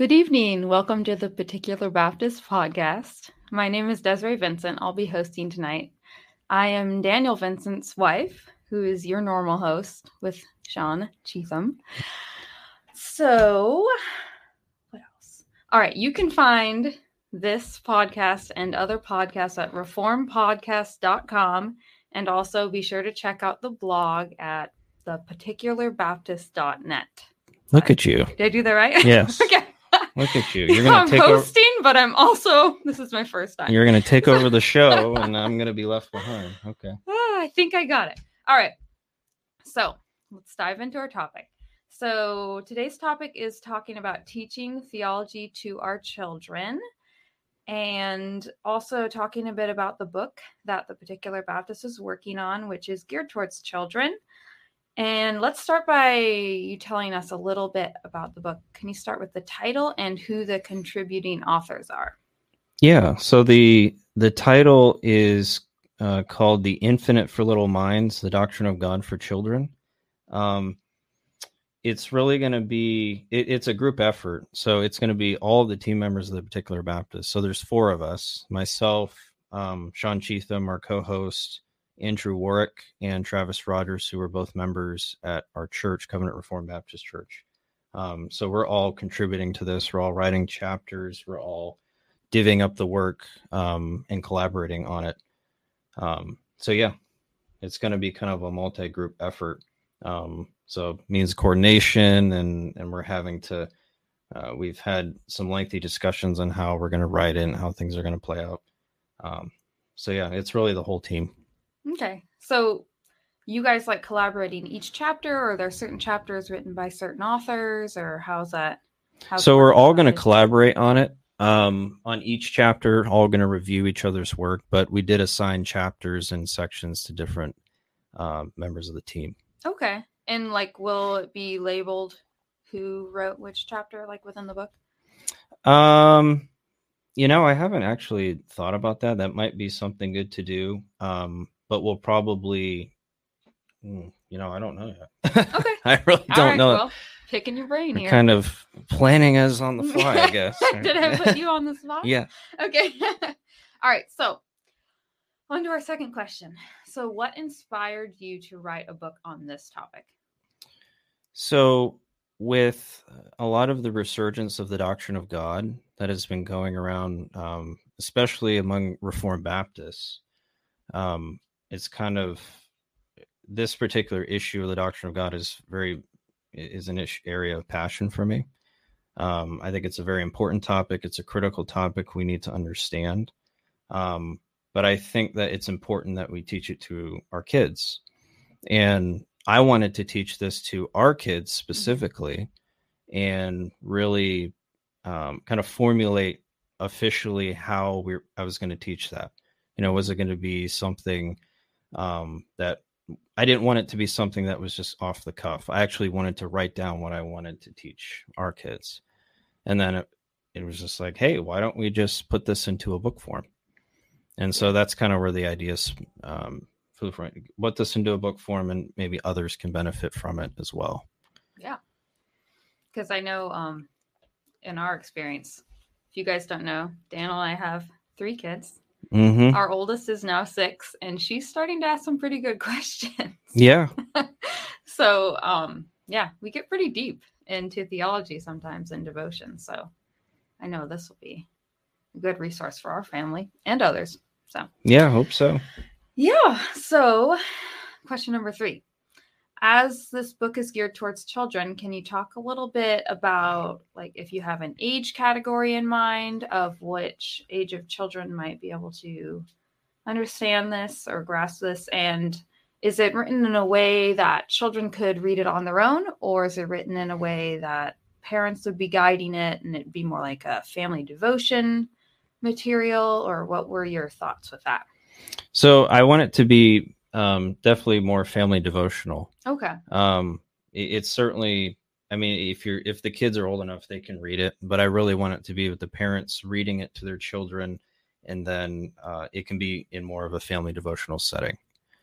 Good evening. Welcome to the Particular Baptist podcast. My name is Desiree Vincent. I'll be hosting tonight. I am Daniel Vincent's wife, who is your normal host with Sean Cheatham. So, what else? All right, you can find this podcast and other podcasts at reformpodcast.com and also be sure to check out the blog at theparticularbaptist.net. Look at you. Did I do that right? Yes. okay. Look at you. You're I'm gonna over. hosting, but I'm also this is my first time. You're gonna take over the show, and I'm gonna be left behind. Okay. Ah, I think I got it. All right. So let's dive into our topic. So today's topic is talking about teaching theology to our children and also talking a bit about the book that the particular Baptist is working on, which is geared towards children. And let's start by you telling us a little bit about the book. Can you start with the title and who the contributing authors are? Yeah. So the the title is uh, called "The Infinite for Little Minds: The Doctrine of God for Children." Um, it's really going to be it, it's a group effort, so it's going to be all the team members of the particular Baptist. So there's four of us: myself, um, Sean Cheatham, our co-host, Andrew Warwick, and Travis Rogers, who are both members at our church, Covenant Reformed Baptist Church. Um, so we're all contributing to this. We're all writing chapters. We're all divvying up the work um, and collaborating on it. Um, so yeah, it's going to be kind of a multi-group effort. Um, so it means coordination, and and we're having to. Uh, we've had some lengthy discussions on how we're going to write it and how things are going to play out. Um, so yeah, it's really the whole team. Okay. So you guys like collaborating each chapter or there are there certain chapters written by certain authors or how's that? How's so we're all going to collaborate on it um, on each chapter all going to review each other's work but we did assign chapters and sections to different uh, members of the team Okay. And like will it be labeled who wrote which chapter like within the book? um, you know i haven't actually thought about that that might be something good to do um, but we'll probably hmm, you know i don't know yet Okay. i really don't right, know Well, picking your brain We're here. kind of planning as on the fly i guess Did I put you on the spot? yeah Okay. All right. So, on to our second question. So, what inspired you to write a book on this topic? So, with a lot of the resurgence of the doctrine of God that has been going around, um, especially among Reformed Baptists, um, it's kind of this particular issue of the doctrine of God is very is an ish, area of passion for me. Um, I think it's a very important topic. It's a critical topic we need to understand. Um, but I think that it's important that we teach it to our kids. And I wanted to teach this to our kids specifically and really um, kind of formulate officially how we I was going to teach that. You know, was it going to be something um, that I didn't want it to be something that was just off the cuff. I actually wanted to write down what I wanted to teach our kids. And then it, it was just like, hey, why don't we just put this into a book form? And so that's kind of where the ideas um, flew from. Put this into a book form, and maybe others can benefit from it as well. Yeah. Because I know um, in our experience, if you guys don't know, Dan and I have three kids. Mm-hmm. Our oldest is now six, and she's starting to ask some pretty good questions. Yeah, so, um, yeah, we get pretty deep into theology sometimes and devotion. So, I know this will be a good resource for our family and others. So, yeah, I hope so. yeah. So, question number three. As this book is geared towards children, can you talk a little bit about, like, if you have an age category in mind of which age of children might be able to understand this or grasp this? And is it written in a way that children could read it on their own, or is it written in a way that parents would be guiding it and it'd be more like a family devotion material? Or what were your thoughts with that? So I want it to be um, definitely more family devotional. Okay. Um, it, it's certainly, I mean, if you're if the kids are old enough, they can read it. But I really want it to be with the parents reading it to their children, and then uh, it can be in more of a family devotional setting.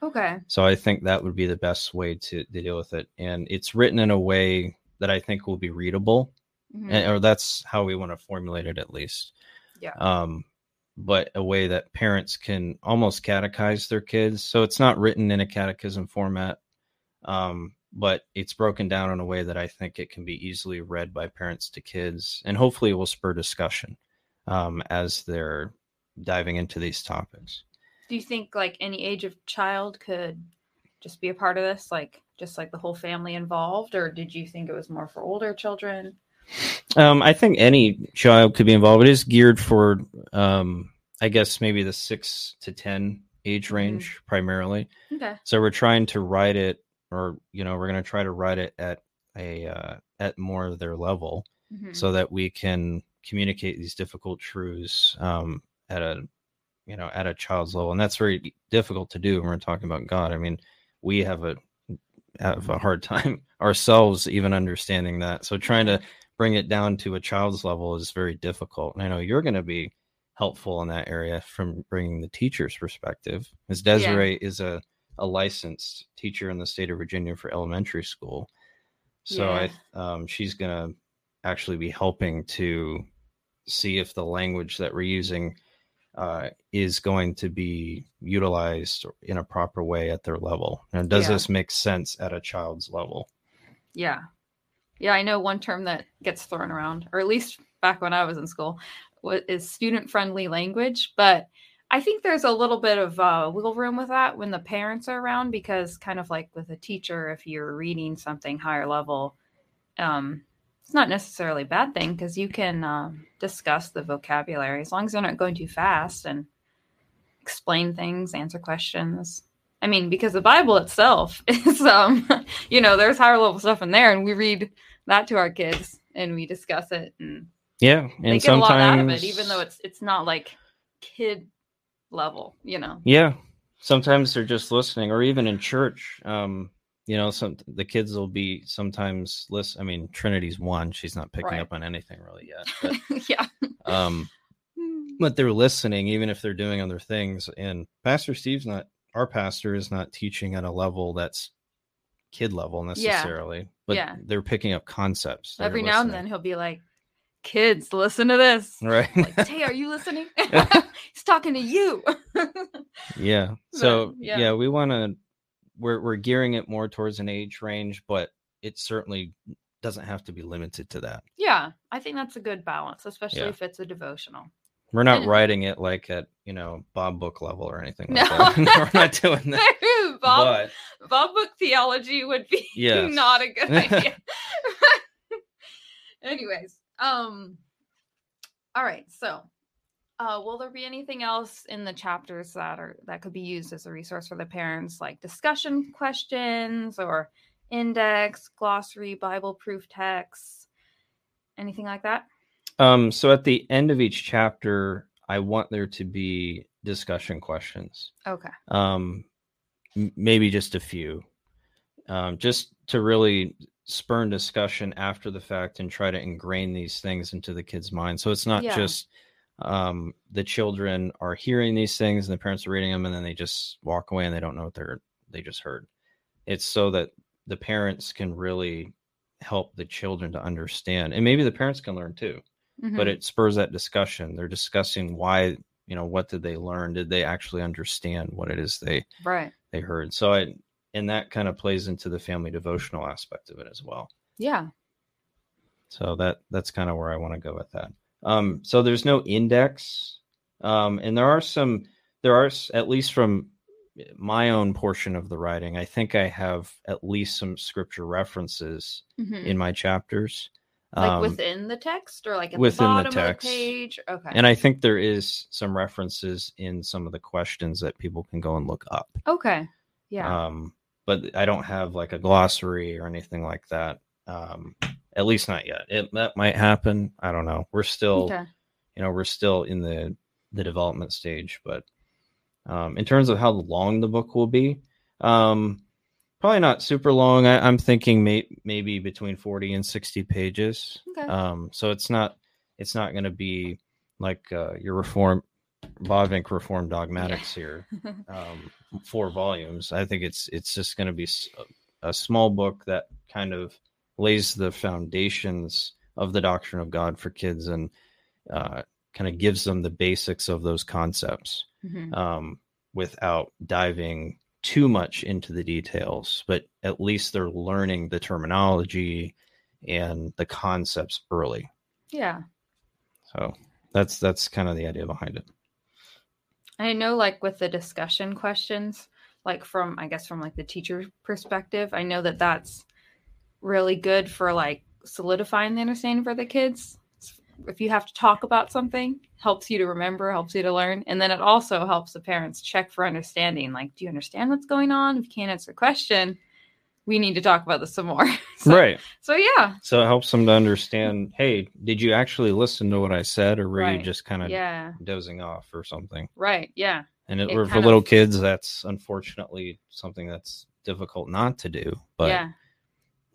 Okay. So I think that would be the best way to, to deal with it. And it's written in a way that I think will be readable Mhm. and- or that's how we want to formulate it at least. Yeah. Um, but a way that parents can almost catechize their kids. So it's not written in a catechism format, um, but it's broken down in a way that I think it can be easily read by parents to kids, and hopefully will spur discussion um, as they're diving into these topics. Do you think like any age of child could just be a part of this, like just like the whole family involved, or did you think it was more for older children? Um, I think any child could be involved. It is geared for, um, I guess, maybe the six to 10 age Mhm. range primarily. Okay. So we're trying to write it, or, you know, we're going to try to write it at a, uh, at more of their level Mhm. so that we can communicate these difficult truths, um, at a, you know, at a child's level. And that's very difficult to do when we're talking about God. I mean, we have a, have a hard time ourselves even understanding that. So trying to bring it down to a child's level is very difficult. And I know you're going to be helpful in that area from bringing the teacher's perspective. As Desiree is a, a licensed teacher in the state of Virginia for elementary school. So I, um, she's going to actually be helping to see if the language that we're using uh, is going to be utilized in a proper way at their level. And does Yeah. this make sense at a child's level? Yeah. Yeah, I know one term that gets thrown around, or at least back when I was in school, is student friendly language. But I think there's a little bit of uh, wiggle room with that when the parents are around, because kind of like with a teacher, if you're reading something higher level, um, it's not necessarily a bad thing because you can um, discuss the vocabulary as long as they're not going too fast and explain things, answer questions. I mean, because the Bible itself is, um, you know, there's higher level stuff in there, and we read that to our kids and we discuss it, and Yeah, they and get a lot out of sometimes it, even though it's it's not like kid level, you know. yeah, sometimes they're just listening, or even in church. Um, you know, some the kids will be sometimes listen. I mean, Trinity's one; she's not picking Right. up on anything really yet. But, yeah. um, but they're listening, even if they're doing other things. And Pastor Steve's not our pastor is not teaching at a level that's kid level Yeah. necessarily, but Yeah. they're picking up concepts. Every now and then he'll be like, "Kids, listen to this." right? Like, hey, are you listening? He's talking to you. Yeah. But, So yeah. yeah, we want to. We're we're gearing it more towards an age range, but it certainly doesn't have to be limited to that. yeah, I think that's a good balance, especially Yeah. if it's a devotional. We're not And- writing it like at you know Bob Book level or anything No. that. No, we're not doing that. Bob, But Bob book theology would be Yes. not a good idea. Anyways, um, all right. So, uh, will there be anything else in the chapters that are that could be used as a resource for the parents, like discussion questions or index, glossary, Bible proof texts, anything like that? um, so at the end of each chapter, I want there to be discussion questions. Okay. um, maybe just a few, um, just to really spurn discussion after the fact and try to ingrain these things into the kids' mind. So it's not Yeah. just um, the children are hearing these things and the parents are reading them and then they just walk away and they don't know what they're they just heard. It's so that the parents can really help the children to understand, and maybe the parents can learn too but Mhm. it spurs that discussion. They're discussing why, you know, what did they learn? Did they actually understand what it is they right. They heard? So I and that kind of plays into the family devotional aspect of it as well. Yeah. So that that's kind of where I want to go with that. Um, so there's no index, um, and there are some. There are at least from my own portion of the writing. I think I have at least some scripture references Mhm. in my chapters. Like Um, within the text or like at within the the text. of the page? Okay. And I think there is some references in some of the questions that people can go and look up. okay. Yeah. Um, but I don't have like a glossary or anything like that. Um, at least not yet. It that might happen. I don't know. We're still, okay. you know, we're still in the the development stage. But um, in terms of how long the book will be, um, probably not super long. I, I'm thinking may, maybe between forty and sixty pages. Okay. Um, so it's not it's not going to be like uh, your reform Bavinck reform dogmatics here, um, four volumes. I think it's it's just going to be a small book that kind of lays the foundations of the doctrine of God for kids and uh, kind of gives them the basics of those concepts Mhm. um, without diving too much into the details. But at least they're learning the terminology and the concepts early. Yeah. So that's that's kind of the idea behind it. I know like with the discussion questions, like from I guess from like the teacher perspective, I know that that's really good for like solidifying the understanding for the kids. If you have to talk about something, helps you to remember, helps you to learn, and then it also helps the parents check for understanding. Like, do you understand what's going on? If you can't answer the question, we need to talk about this some more. so, right. So yeah, So it helps them to understand, hey, did you actually listen to what I said or were you just kind of yeah, dozing off or something? right, yeah, And it, It for little of- kids, that's unfortunately something that's difficult not to do. But yeah.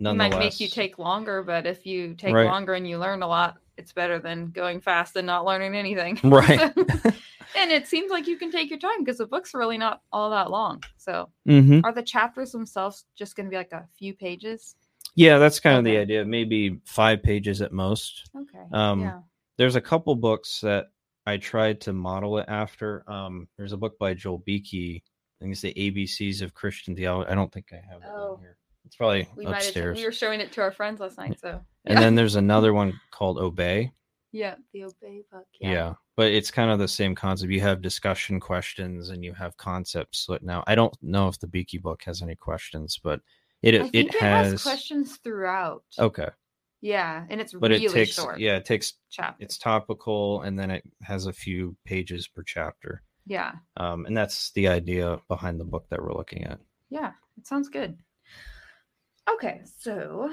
It might make you take longer, but if you take Right. longer and you learn a lot, it's better than going fast and not learning anything. Right. and it seems like you can take your time because the book's really not all that long. So, hmm are the chapters themselves just going to be like a few pages? Yeah, that's kind of the idea. Maybe five pages at most. Okay. Um, yeah. There's a couple books that I tried to model it after. Um, there's a book by Joel Beeke. I think it's the ABCs of Christian theology. I don't think I have it Oh. on here. It's probably We might have. upstairs. We were showing it to our friends last night. So. And then there's another one called Obey. Yeah, the obey book. Yeah. But it's kind of the same concept. You have discussion questions and you have concepts But now. I don't know if the Beeke book has any questions, but it it, it, has, has questions throughout. Okay. Yeah, and it's But really it takes short. yeah, it takes chapter. it's topical and then it has a few pages per chapter. Yeah, Um, and that's the idea behind the book that we're looking at. yeah, it sounds good. Okay, so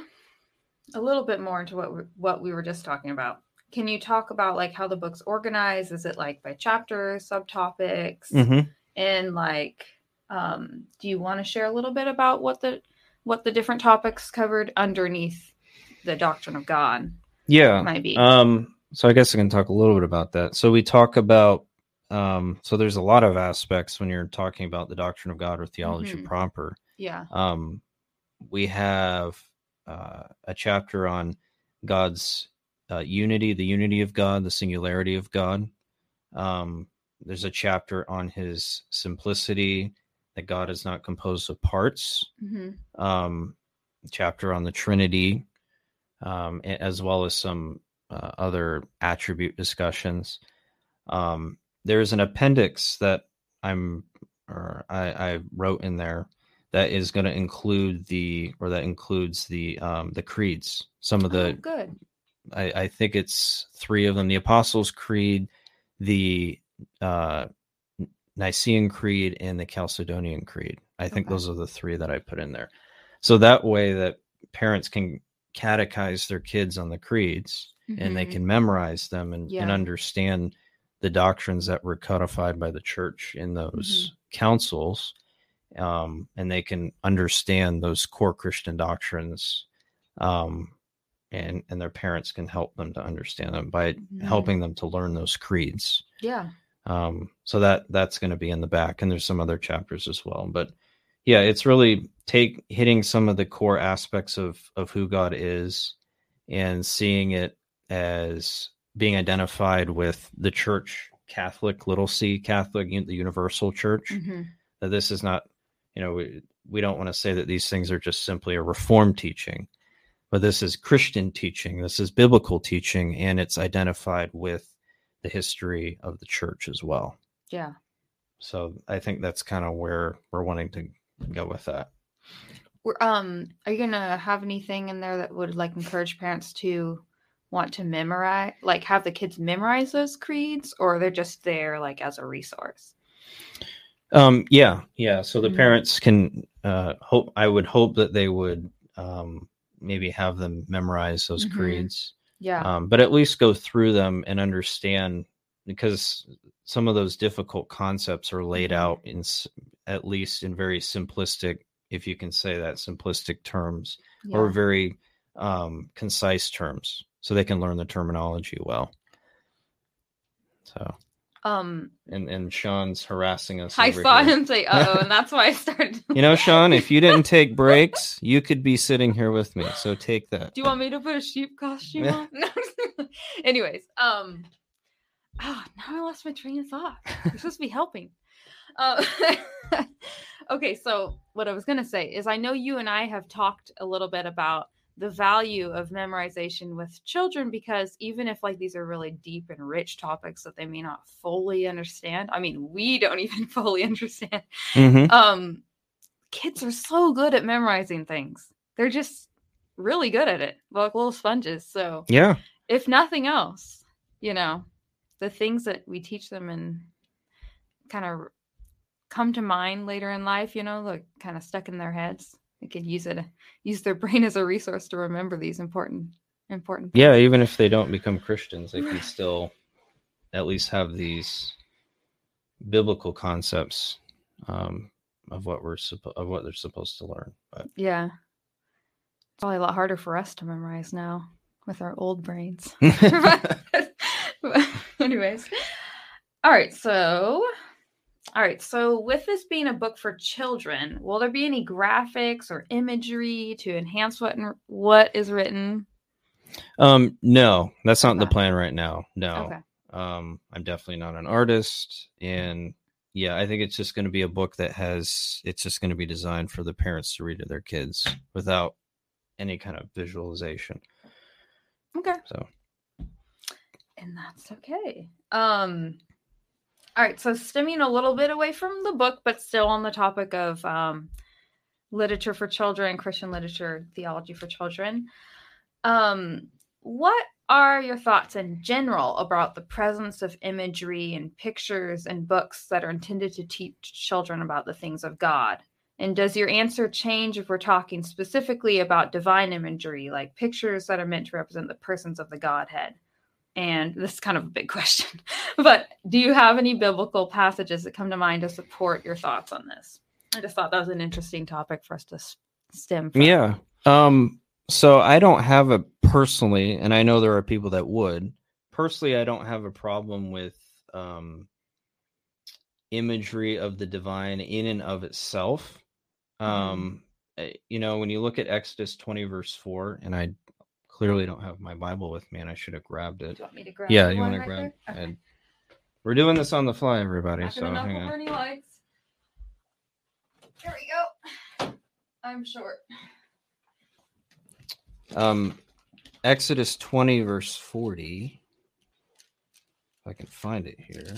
a little bit more into what we, what we were just talking about. Can you talk about like how the book's organized? Is it like by chapters, subtopics, Mm-hmm. and like, um, do you want to share a little bit about what the what the different topics covered underneath the doctrine of God Yeah. might be? Um, so I guess I can talk a little bit about that. So we talk about um, so there's a lot of aspects when you're talking about the doctrine of God or theology Mhm. proper. yeah, Um, we have uh, a chapter on God's uh, unity, the unity of God, the singularity of God. Um, there's a chapter on His simplicity, that God is not composed of parts. hmm Um, chapter on the Trinity, um, as well as some uh, other attribute discussions. Um, there's an appendix that I'm or I, I wrote in there that is going to include the or that includes the um, the creeds. Some of oh, the good. I, I think it's three of them: the Apostles' Creed, the uh, Nicene Creed, and the Chalcedonian Creed. I think Okay. those are the three that I put in there. So that way, that parents can catechize their kids on the creeds, and they Mhm. can memorize them and, and understand the doctrines that were codified by the church in those Mm-hmm. councils, um, and they can understand those core Christian doctrines. Um, and and their parents can help them to understand them by Mhm. helping them to learn those creeds. Yeah. Um, so that that's going to be in the back, and there's some other chapters as well. But yeah, it's really take hitting some of the core aspects of of who God is, and seeing it as being identified with the Church, Catholic, little C, Catholic, the Universal Church. hmm That this is not, you know, we, we don't want to say that these things are just simply a reform teaching, but this is Christian teaching. This is biblical teaching, and it's identified with the history of the church as well. Yeah. So I think that's kind of where we're wanting to go with that. We're, um, are you gonna have anything in there that would like encourage parents to want to memorize, like have the kids memorize those creeds, or they're just there like as a resource? Um, yeah, yeah. So the Mhm. parents can uh, hope. I would hope that they would um, maybe have them memorize those Mhm. creeds, Yeah. um, but at least go through them and understand because some of those difficult concepts are laid Mhm. out in at least in very simplistic, if you can say that, simplistic terms yeah. or very um, concise terms, so they can learn the terminology well. So Um, and and Sean's harassing us. I saw here. him say, "Uh oh," and that's why I started. You know, Sean, if you didn't take breaks, you could be sitting here with me. So take that. Do you want me to put a sheep costume on? Anyways, um, oh, now I lost my train of thought. You're supposed to be helping. Uh, okay, so what I was gonna say is, I know you and I have talked a little bit about the value of memorization with children because even if like these are really deep and rich topics that they may not fully understand, I mean, we don't even fully understand Mhm. um kids are so good at memorizing things they're just really good at it like little sponges so Yeah. if nothing else you know the things that we teach them and kind of come to mind later in life you know like kind of stuck in their heads they could use it use their brain as a resource to remember these important important Yeah. Even if they don't become Christians, they can still at least have these biblical concepts um, of what we're suppo- of what they're supposed to learn. But yeah it's probably a lot harder for us to memorize now with our old brains but anyways all right so all right so with this being a book for children will there be any graphics or imagery to enhance what what is written um, no, that's not the plan right now. No. okay Um, I'm definitely not an artist, and yeah, I think it's just going to be a book that has. It's just going to be designed for the parents to read to their kids without any kind of visualization. okay So and that's okay um all right so stemming a little bit away from the book but still on the topic of um literature for children christian literature theology for children um what are your thoughts in general about the presence of imagery and pictures and books that are intended to teach children about the things of god? And does your answer change if we're talking specifically about divine imagery like pictures that are meant to represent the persons of the godhead and this is kind of a big question, but do you have any biblical passages that come to mind to support your thoughts on this? I just thought that was an interesting topic for us to stem from. yeah. Um. So I don't have a personally, and I know there are people that would. Personally, I don't have a problem with um imagery of the divine in and of itself. Um, eh, you know, when you look at Exodus 20 verse 4, and I clearly don't have my Bible with me, and I should have grabbed it. Do you want me to grab? Yeah, you want to right grab? Okay. and- We're doing this on the fly, everybody. Not So hang on. any. Here we go. I'm short. Um, Exodus 20, verse 40. If I can find it here.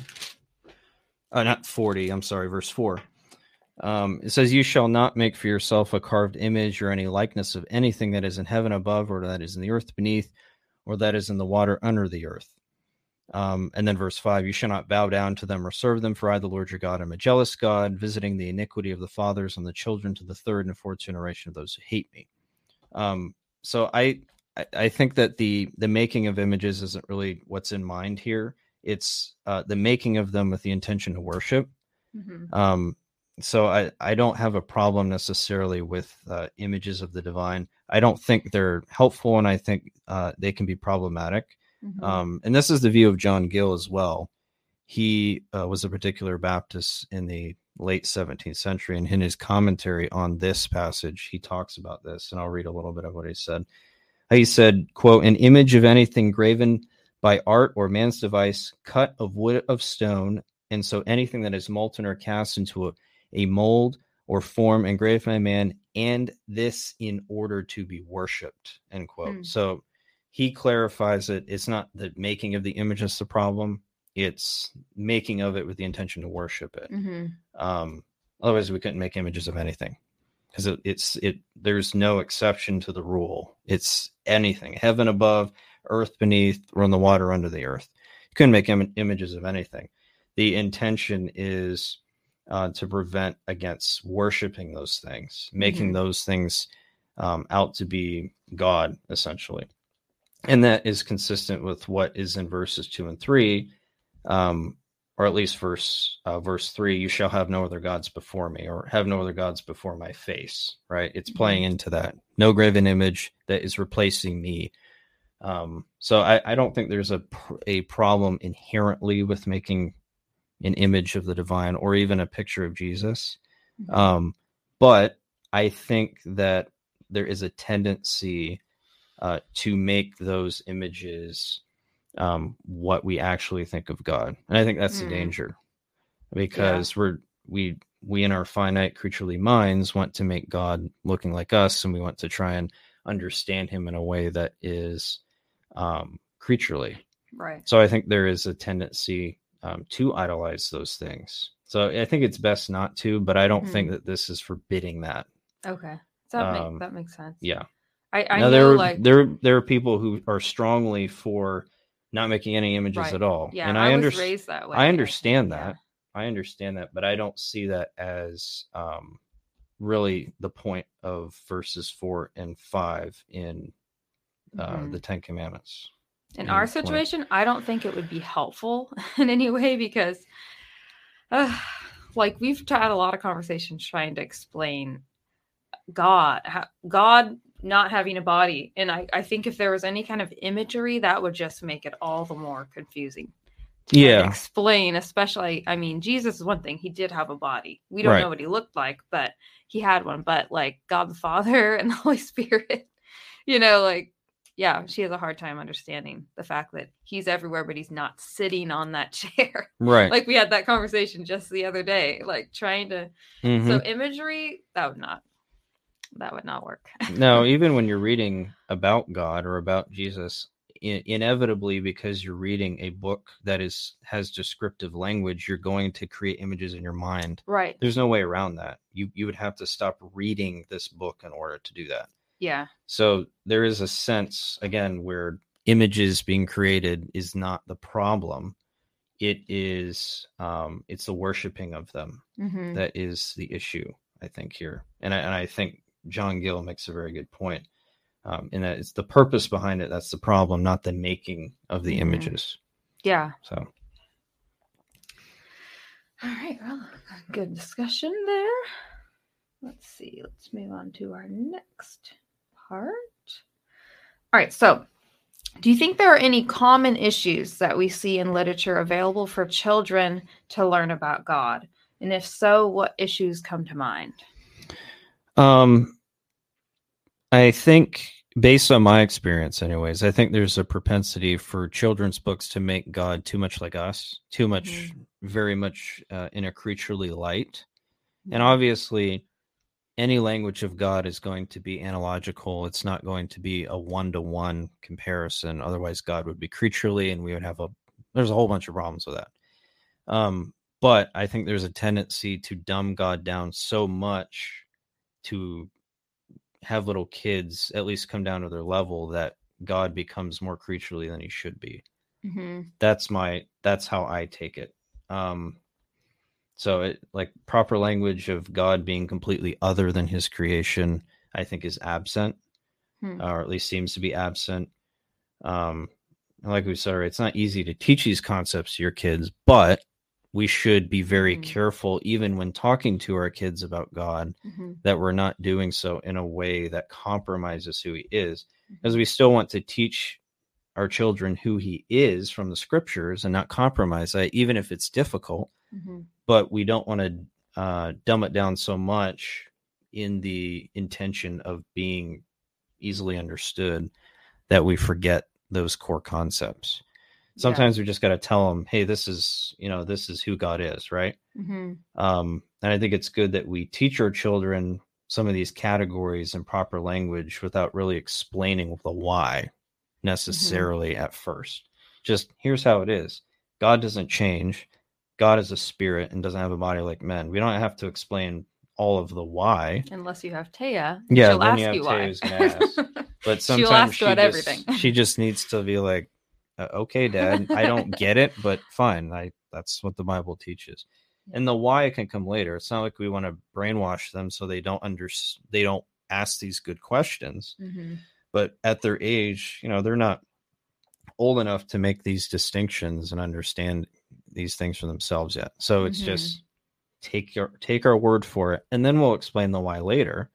Uh, not 40, I'm sorry, verse 4. Um, it says, You shall not make for yourself a carved image or any likeness of anything that is in heaven above, or that is in the earth beneath, or that is in the water under the earth. Um, and then verse 5 You shall not bow down to them or serve them, for I, the Lord your God, am a jealous God, visiting the iniquity of the fathers on the children to the third and fourth generation of those who hate me. Um, so I, I think that the the making of images isn't really what's in mind here. It's uh, the making of them with the intention to worship. Mhm. Um, so I I don't have a problem necessarily with uh, images of the divine. I don't think they're helpful, and I think uh, they can be problematic. Mhm. Um, and this is the view of John Gill as well. He uh, was a particular Baptist in the late 17th century, and in his commentary on this passage, he talks about this. And I'll read a little bit of what he said. He said, "quote An image of anything graven by art or man's device, cut of wood of stone, and so anything that is molten or cast into a, a mold or form engraved by man, and this in order to be worshipped. End quote. Hmm. So he clarifies it. It's not the making of the image that's the problem; it's making of it with the intention to worship it. Mhm. Um, otherwise, we couldn't make images of anything because it, it's it. There's no exception to the rule. It's anything, heaven above, earth beneath, or in the water under the earth. You couldn't make Im- images of anything. The intention is uh, to prevent against worshiping those things, making Mhm. those things um, out to be God, essentially. And that is consistent with what is in verses two and three, um, or at least verse uh, verse three. You shall have no other gods before me, or have no other gods before my face. Right? It's playing into that. No graven image that is replacing me. Um, so I, I don't think there's a a problem inherently with making an image of the divine or even a picture of Jesus. Mhm. Um, but I think that there is a tendency uh, to make those images um, what we actually think of God, and I think that's the Mm. danger because we're we we in our finite creaturely minds want to make God looking like us, and we want to try and understand Him in a way that is um, creaturely. right. So I think there is a tendency um, to idolize those things. So I think it's best not to, but I don't think that this is forbidding that. Okay. That, Um, make, that makes sense. Yeah. I, I now know there like there there are people who are strongly for not making any images Right. at all. yeah, and I, I, was understand raised that way. I understand yeah. that. I understand that, but I don't see that as um, really the point of verses four and five in uh, Mhm. the Ten Commandments. In our situation i don't think it would be helpful in any way because uh, like we've had a lot of conversations trying to explain god god not having a body and I, I think if there was any kind of imagery that would just make it all the more confusing to Yeah. explain especially i mean jesus is one thing he did have a body we don't Right. know what he looked like but he had one but like god the father and the holy spirit you know like yeah she has a hard time understanding the fact that he's everywhere but he's not sitting on that chair Right. like we had that conversation just the other day like trying to Mhm. so imagery that would not that would not work no, even when you're reading about God or about Jesus, i- inevitably because you're reading a book that is has descriptive language, you're going to create images in your mind. right There's no way around that. You you would have to stop reading this book in order to do that. Yeah. So there is a sense again where images being created is not the problem. It is um it's the worshiping of them hmm that is the issue i think here. And i, and I think john gill makes a very good point um, in that it's the purpose behind it that's the problem not the making of the Mhm. images. Yeah. So. All right well good discussion there. Let's see let's move on to our next part all right so do you think there are any common issues that we see in literature available for children to learn about god? And if so what issues come to mind? Um i think based on my experience anyways i think there's a propensity for children's books to make god too much like us too much very much uh, in a creaturely light. And obviously, any language of God is going to be analogical. It's not going to be a one to one comparison. Otherwise, God would be creaturely, and we would have a. There's a whole bunch of problems with that. Um, but I think there's a tendency to dumb God down so much to have little kids at least come down to their level that God becomes more creaturely than he should be hmm that's my that's how i take it um so it like proper language of god being completely other than his creation i think is absent Hmm. or at least seems to be absent um like we said it's not easy to teach these concepts to your kids but we should be very Mhm. careful even when talking to our kids about god hmm that we're not doing so in a way that compromises who he is as we still want to teach our children who he is from the scriptures and not compromise that even if it's difficult hmm but we don't want to uh, dumb it down so much in the intention of being easily understood that we forget those core concepts. Sometimes we just got to tell them hey this is you know this is who god is right? Hmm um, and I think it's good that we teach our children some of these categories and proper language without really explaining the why necessarily at first. Just here's how it is. God doesn't change, God is a spirit and doesn't have a body like men. We don't have to explain all of the why, unless you have Taya. Yeah, she'll ask you have you why. ask. but sometimes she about just, everything. she just needs to be like, uh, okay, dad, I don't get it, but fine. I that's what the Bible teaches. And the why can come later. It's not like we want to brainwash them so they don't under they don't ask these good questions. Mhm. But at their age, you know, they're not old enough to make these distinctions and understand these things for themselves yet. So it's Mhm. just take your take our word for it, and then we'll explain the why later.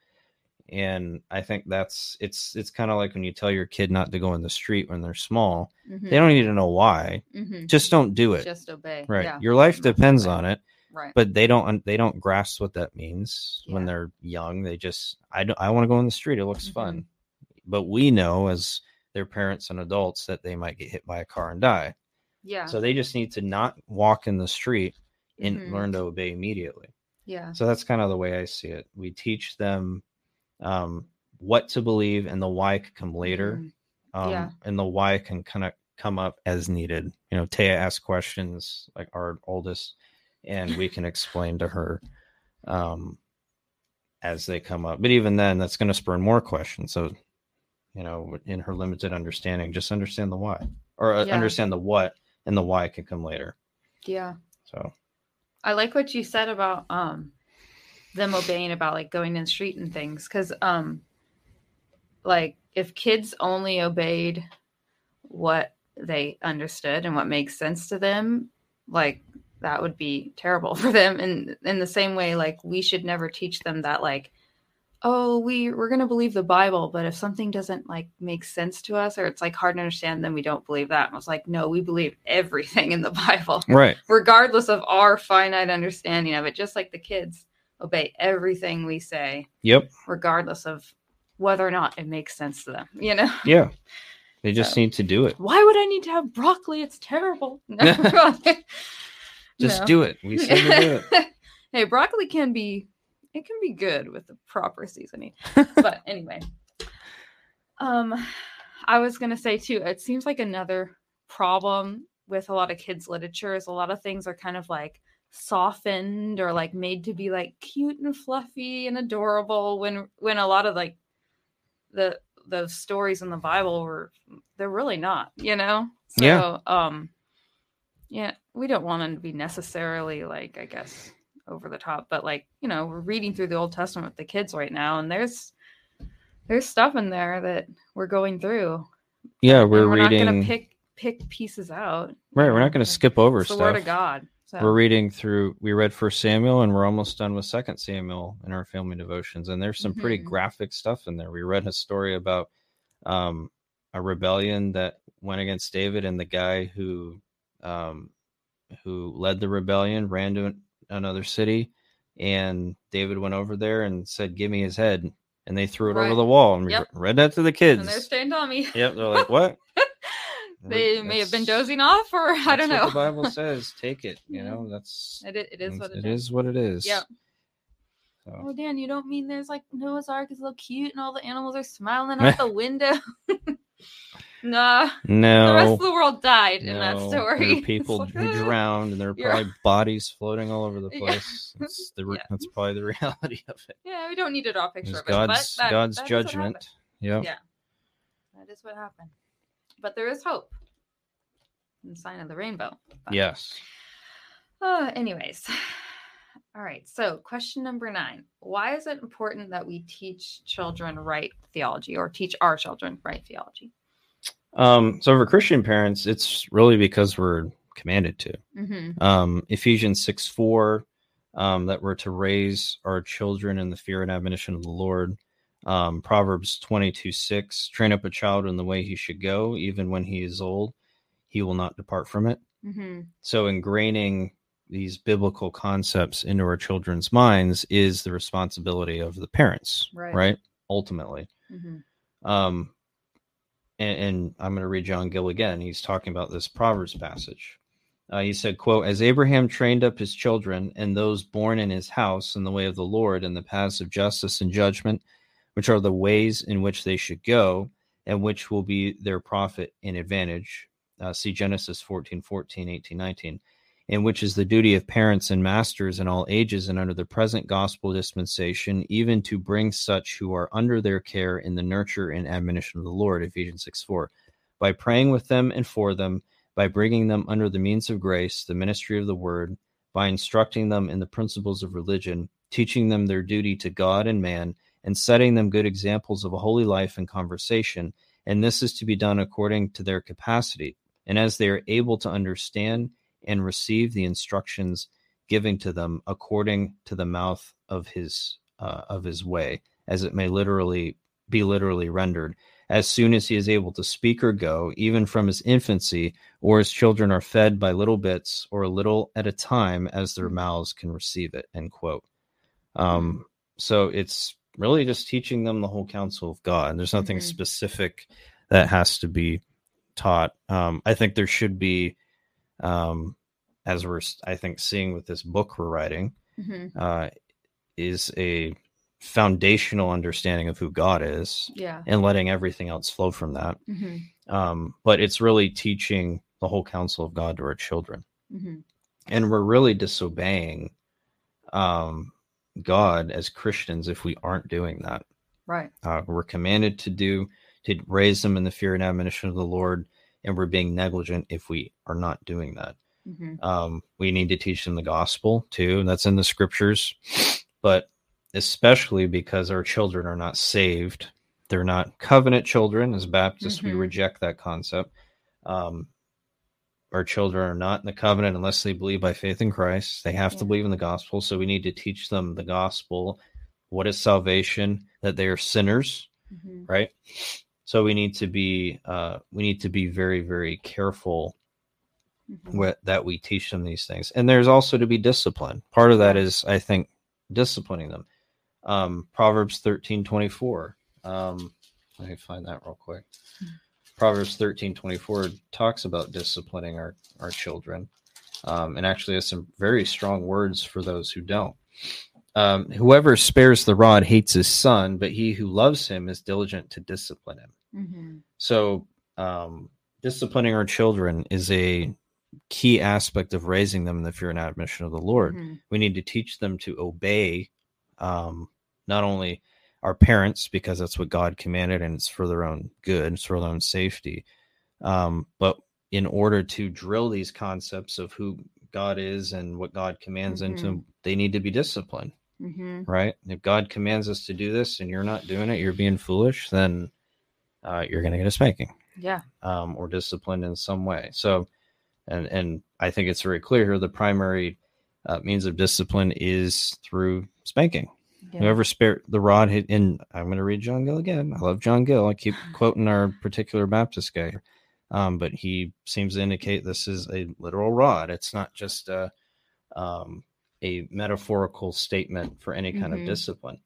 and i think that's it's it's kind of like when you tell your kid not to go in the street when they're small Mhm. they don't need to know why Mhm. just don't do it Just obey. right Yeah. your life depends on it Right. but they don't they don't grasp what that means when they're young they just i don't i want to go in the street it looks Mhm. fun but we know as their parents and adults that they might get hit by a car and die yeah. so they just need to not walk in the street and Mhm. learn to obey immediately yeah. so that's kind of the way i see it we teach them um, what to believe and the why can come later Mhm. um, Yeah. and the why can kind of come up as needed. You know, Taya asks questions like our oldest, and we can explain to her um, as they come up. But even then, that's going to spur more questions. So, you know, in her limited understanding, just understand the why or uh, Yeah. understand the what, and the why can come later. Yeah. So, I like what you said about um them obeying about like going in the street and things because um like if kids only obeyed what they understood and what makes sense to them like that would be terrible for them and in the same way like we should never teach them that like oh we we're going to believe the bible but if something doesn't like make sense to us or it's like hard to understand then we don't believe that and i was like no we believe everything in the bible right. regardless of our finite understanding of it, just like the kids obey everything we say, Yep. regardless of whether or not it makes sense to them. You know, Yeah. They just So- need to do it. why would I need to have broccoli? It's terrible. No. Just No. do it. We said to do it. hey, broccoli can be it can be good with the proper seasoning. but anyway. Um I was gonna say too, it seems like another problem with a lot of kids literature is a lot of things are kind of like softened or like made to be like cute and fluffy and adorable when when a lot of like the the stories in the bible were they're really not you know so Yeah. um yeah we don't want them to be necessarily like i guess over the top but like you know we're reading through the old testament with the kids right now and there's there's stuff in there that we're going through Yeah, we're, we're not reading. gonna pick pick pieces out right, we're not going to skip over it's the stuff. word of god so We're reading through. We read First Samuel, and we're almost done with Second Samuel in our family devotions. And there's some pretty Mhm. graphic stuff in there. We read a story about um, a rebellion that went against David, and the guy who um, who led the rebellion ran to another city, and David went over there and said, "Give me his head," and they threw it over the wall. And Yep. read that to the kids. and there's Stan Tommy. Yep, they're like, "What?" they may have been dozing off, or I don't know. the Bible says. Take it. You know, that's It, it is what it it is. is what it is. Yep. So, Oh, Dan, you don't mean there's like Noah's Ark is a little cute and all the animals are smiling out the window? Nah, no, the rest of the world died in that story. people It's who like, drowned, and there are You're- probably bodies floating all over the Yeah. place. That's the re- Yeah. that's probably the reality of it. Yeah, we don't need to draw a picture It's of it. but God's that- God's that judgment. Yep. Yeah. That is what happened. But there is hope. In the sign of the rainbow. But- Yes. Uh, anyways. All right. So, question number nine Why is it important that we teach children right theology or teach our children right theology? Um, so for Christian parents, it's really because we're commanded to. Mm-hmm. Um, Ephesians 6 4, um, that we're to raise our children in the fear and admonition of the Lord. Um, Proverbs 22 6, train up a child in the way he should go, even when he is old, he will not depart from it. Mm-hmm. So ingraining these biblical concepts into our children's minds is the responsibility of the parents, Right. right? Ultimately. Mm-hmm. Um, and, and I'm going to read John Gill again. He's talking about this Proverbs passage. Uh, he said, quote, As Abraham trained up his children and those born in his house in the way of the Lord and the paths of justice and judgment, which are the ways in which they should go, and which will be their profit and advantage. Uh, see Genesis 14, 14, 18, 19 and which is the duty of parents and masters in all ages and under the present gospel dispensation, even to bring such who are under their care in the nurture and admonition of the Lord, Ephesians 6 4, by praying with them and for them, by bringing them under the means of grace, the ministry of the word, by instructing them in the principles of religion, teaching them their duty to God and man, and setting them good examples of a holy life and conversation. And this is to be done according to their capacity, and as they are able to understand and receive the instructions given to them according to the mouth of his uh, of his way as it may literally be literally rendered as soon as he is able to speak or go, even from his infancy, or his children are fed by little bits or a little at a time as their mouths can receive it. End quote. Um, so it's really just teaching them the whole counsel of God. and There's nothing Mhm. specific that has to be taught. Um, I think there should be, um, as we're, I think, seeing with this book we're writing, hmm uh, is a foundational understanding of who God is Yeah. and letting everything else flow from that. hmm Um, but it's really teaching the whole counsel of God to our children. hmm And we're really disobeying um, God as Christians if we aren't doing that. Right. Uh, we're commanded to do, to raise them in the fear and admonition of the Lord, and we're being negligent if we are not doing that. hmm Um, we need to teach them the gospel too. and That's in the scriptures, but especially because our children are not saved. They're not covenant children. As Baptists, we Mhm. reject that concept. Um, our children are not in the covenant unless they believe by faith in Christ. They have to believe in the gospel. So we need to teach them the gospel. What is salvation? That they are sinners hmm right so we need to be uh we need to be very very careful hmm with, that we teach them these things. And there's also to be discipline part of that is i think disciplining them. Um proverbs 13 24 um let me find that real quick. Proverbs 13 24 talks about disciplining our our children um and actually has some very strong words for those who don't um, whoever spares the rod hates his son, but he who loves him is diligent to discipline him. hmm So, um, disciplining our children is a key aspect of raising them in the fear and admonition of the Lord. hmm We need to teach them to obey um, not only our parents, because that's what God commanded and it's for their own good, it's for their own safety, um, but in order to drill these concepts of who God is and what God commands into Mhm. them, they need to be disciplined hmm right? If God commands us to do this and you're not doing it, you're being foolish, then uh, you're going to get a spanking Yeah. um, or disciplined in some way. So, and and I think it's very clear here the primary uh, means of discipline is through spanking. Yeah. Whoever spared the rod, hit, and I'm going to read John Gill again. I love John Gill. I keep quoting our particular Baptist guy, um, but he seems to indicate this is a literal rod. It's not just a um, a metaphorical statement for any kind Mhm. of discipline.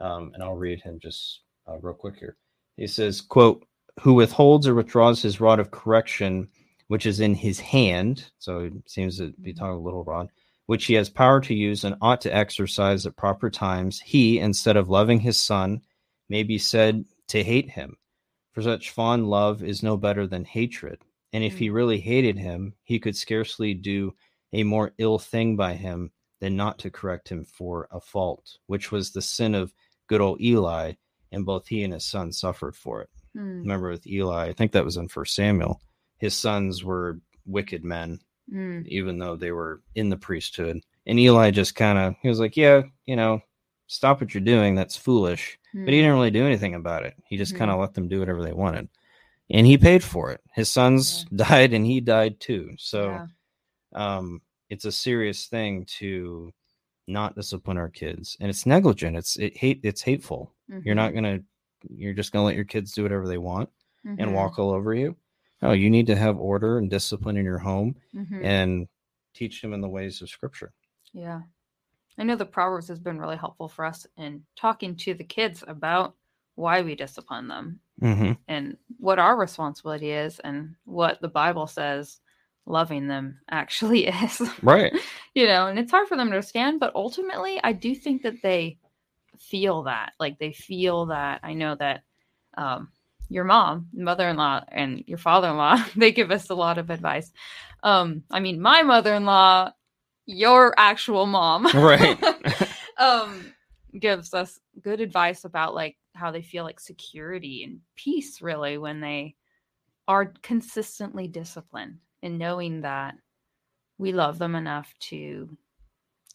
Um, and I'll read him just uh, real quick here. He says, "quote Who withholds or withdraws his rod of correction, which is in his hand." So it seems to be talking a little rod which he has power to use and ought to exercise at proper times, he, instead of loving his son, may be said to hate him. For such fond love is no better than hatred. And if he really hated him, he could scarcely do a more ill thing by him than not to correct him for a fault, which was the sin of good old Eli, and both he and his son suffered for it. Mm, Remember with Eli, I think that was in First Samuel, his sons were wicked men mm, even though they were in the priesthood. And Eli just kind of he was like, "Yeah, you know, stop what you're doing. That's foolish." But he mm. didn't really do anything about it. He just kind of let them do whatever they wanted, and he paid for it. His sons died, and he died too. So, Yeah. um, it's a serious thing to not discipline our kids, and it's negligent. It's it hate. It's hateful. You're Mhm, not gonna. You're just gonna let your kids do whatever they want and mhm, walk all over you. No, you need to have order and discipline in your home mhm. and teach them in the ways of scripture. Yeah. I know the Proverbs has been really helpful for us in talking to the kids about why we discipline them Mm-hmm. and what our responsibility is and what the Bible says loving them actually is. Right. you know, and it's hard for them to understand, but ultimately, I do think that they feel that. Like they feel that. I know that um, your mom, mother in law, and your father in law, they give us a lot of advice. Um, I mean, my mother in law, your actual mom, Right. um, gives us good advice about like how they feel like security and peace really when they are consistently disciplined and knowing that we love them enough to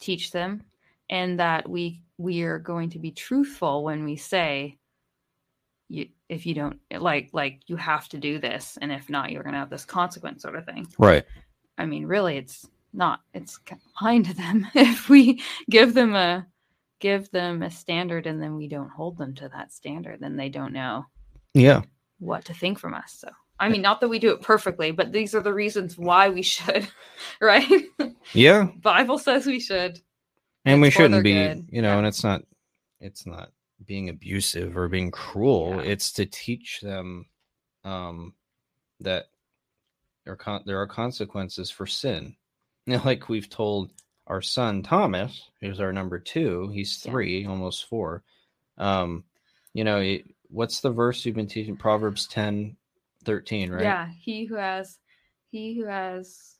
teach them and that we we are going to be truthful when we say you if you don't like like you have to do this and if not you're going to have this consequence sort of thing right. I mean, really, it's not. It's kind to them if we give them a give them a standard and then we don't hold them to that standard, then they don't know Yeah. what to think from us. So, I mean, not that we do it perfectly, but these are the reasons why we should, right? Yeah. Bible says we should. And we shouldn't be, good. you know, Yeah. and it's not it's not being abusive or being cruel. Yeah. It's to teach them um that there are con- there are consequences for sin. You know, like we've told our son Thomas, who's our number 2, he's Yeah. 3, almost 4. Um you know, it, what's the verse you've been teaching Proverbs 10 13, right? Yeah, he who has he who has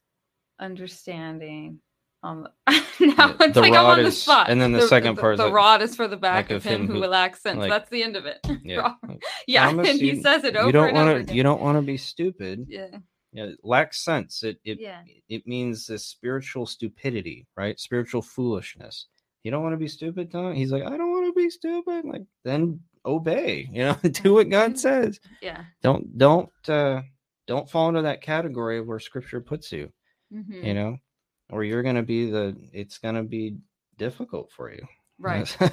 understanding. Um, now Yeah, it's the like I'm on the is- spot. and then the second part is the like- rod is for the back of him him who who- lacks sense. like- That's the end of it. Yeah. Yeah, Thomas, and he you- says it over you don't want to you don't want to be stupid. Yeah, Yeah, lacks sense. It it yeah, it means this spiritual stupidity, right? Spiritual foolishness. You don't want to be stupid, Tom? He's like, I don't want to be stupid. Like, then obey. You know, do what God says. yeah. Don't don't uh don't fall into that category where Scripture puts you. Mhm. You know, or you're gonna be the. It's gonna be difficult for you. Right.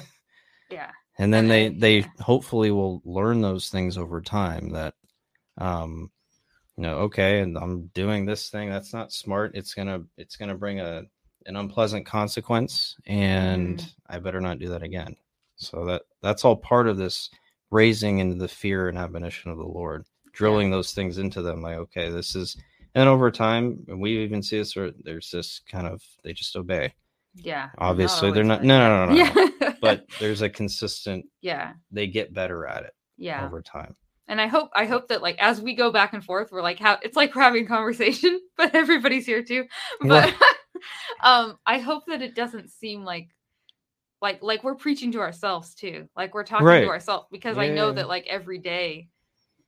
Yeah. and then And they I- they yeah. hopefully will learn those things over time that um you know okay and i'm doing this thing that's not smart it's gonna it's gonna bring a an unpleasant consequence and Mhm. i better not do that again so that that's all part of this raising into the fear and admonition of the lord drilling those things into them like okay this is and over time we even see this where there's this kind of they just obey Yeah. obviously they're always, not no no no no, no. Yeah. but there's a consistent yeah. they get better at it Yeah. over time. And I hope I hope that like as we go back and forth, we're like how it's like we're having conversation, but everybody's here too. But um I hope that it doesn't seem like like like we're preaching to ourselves too. Like we're talking Right. to ourselves because I know that like every day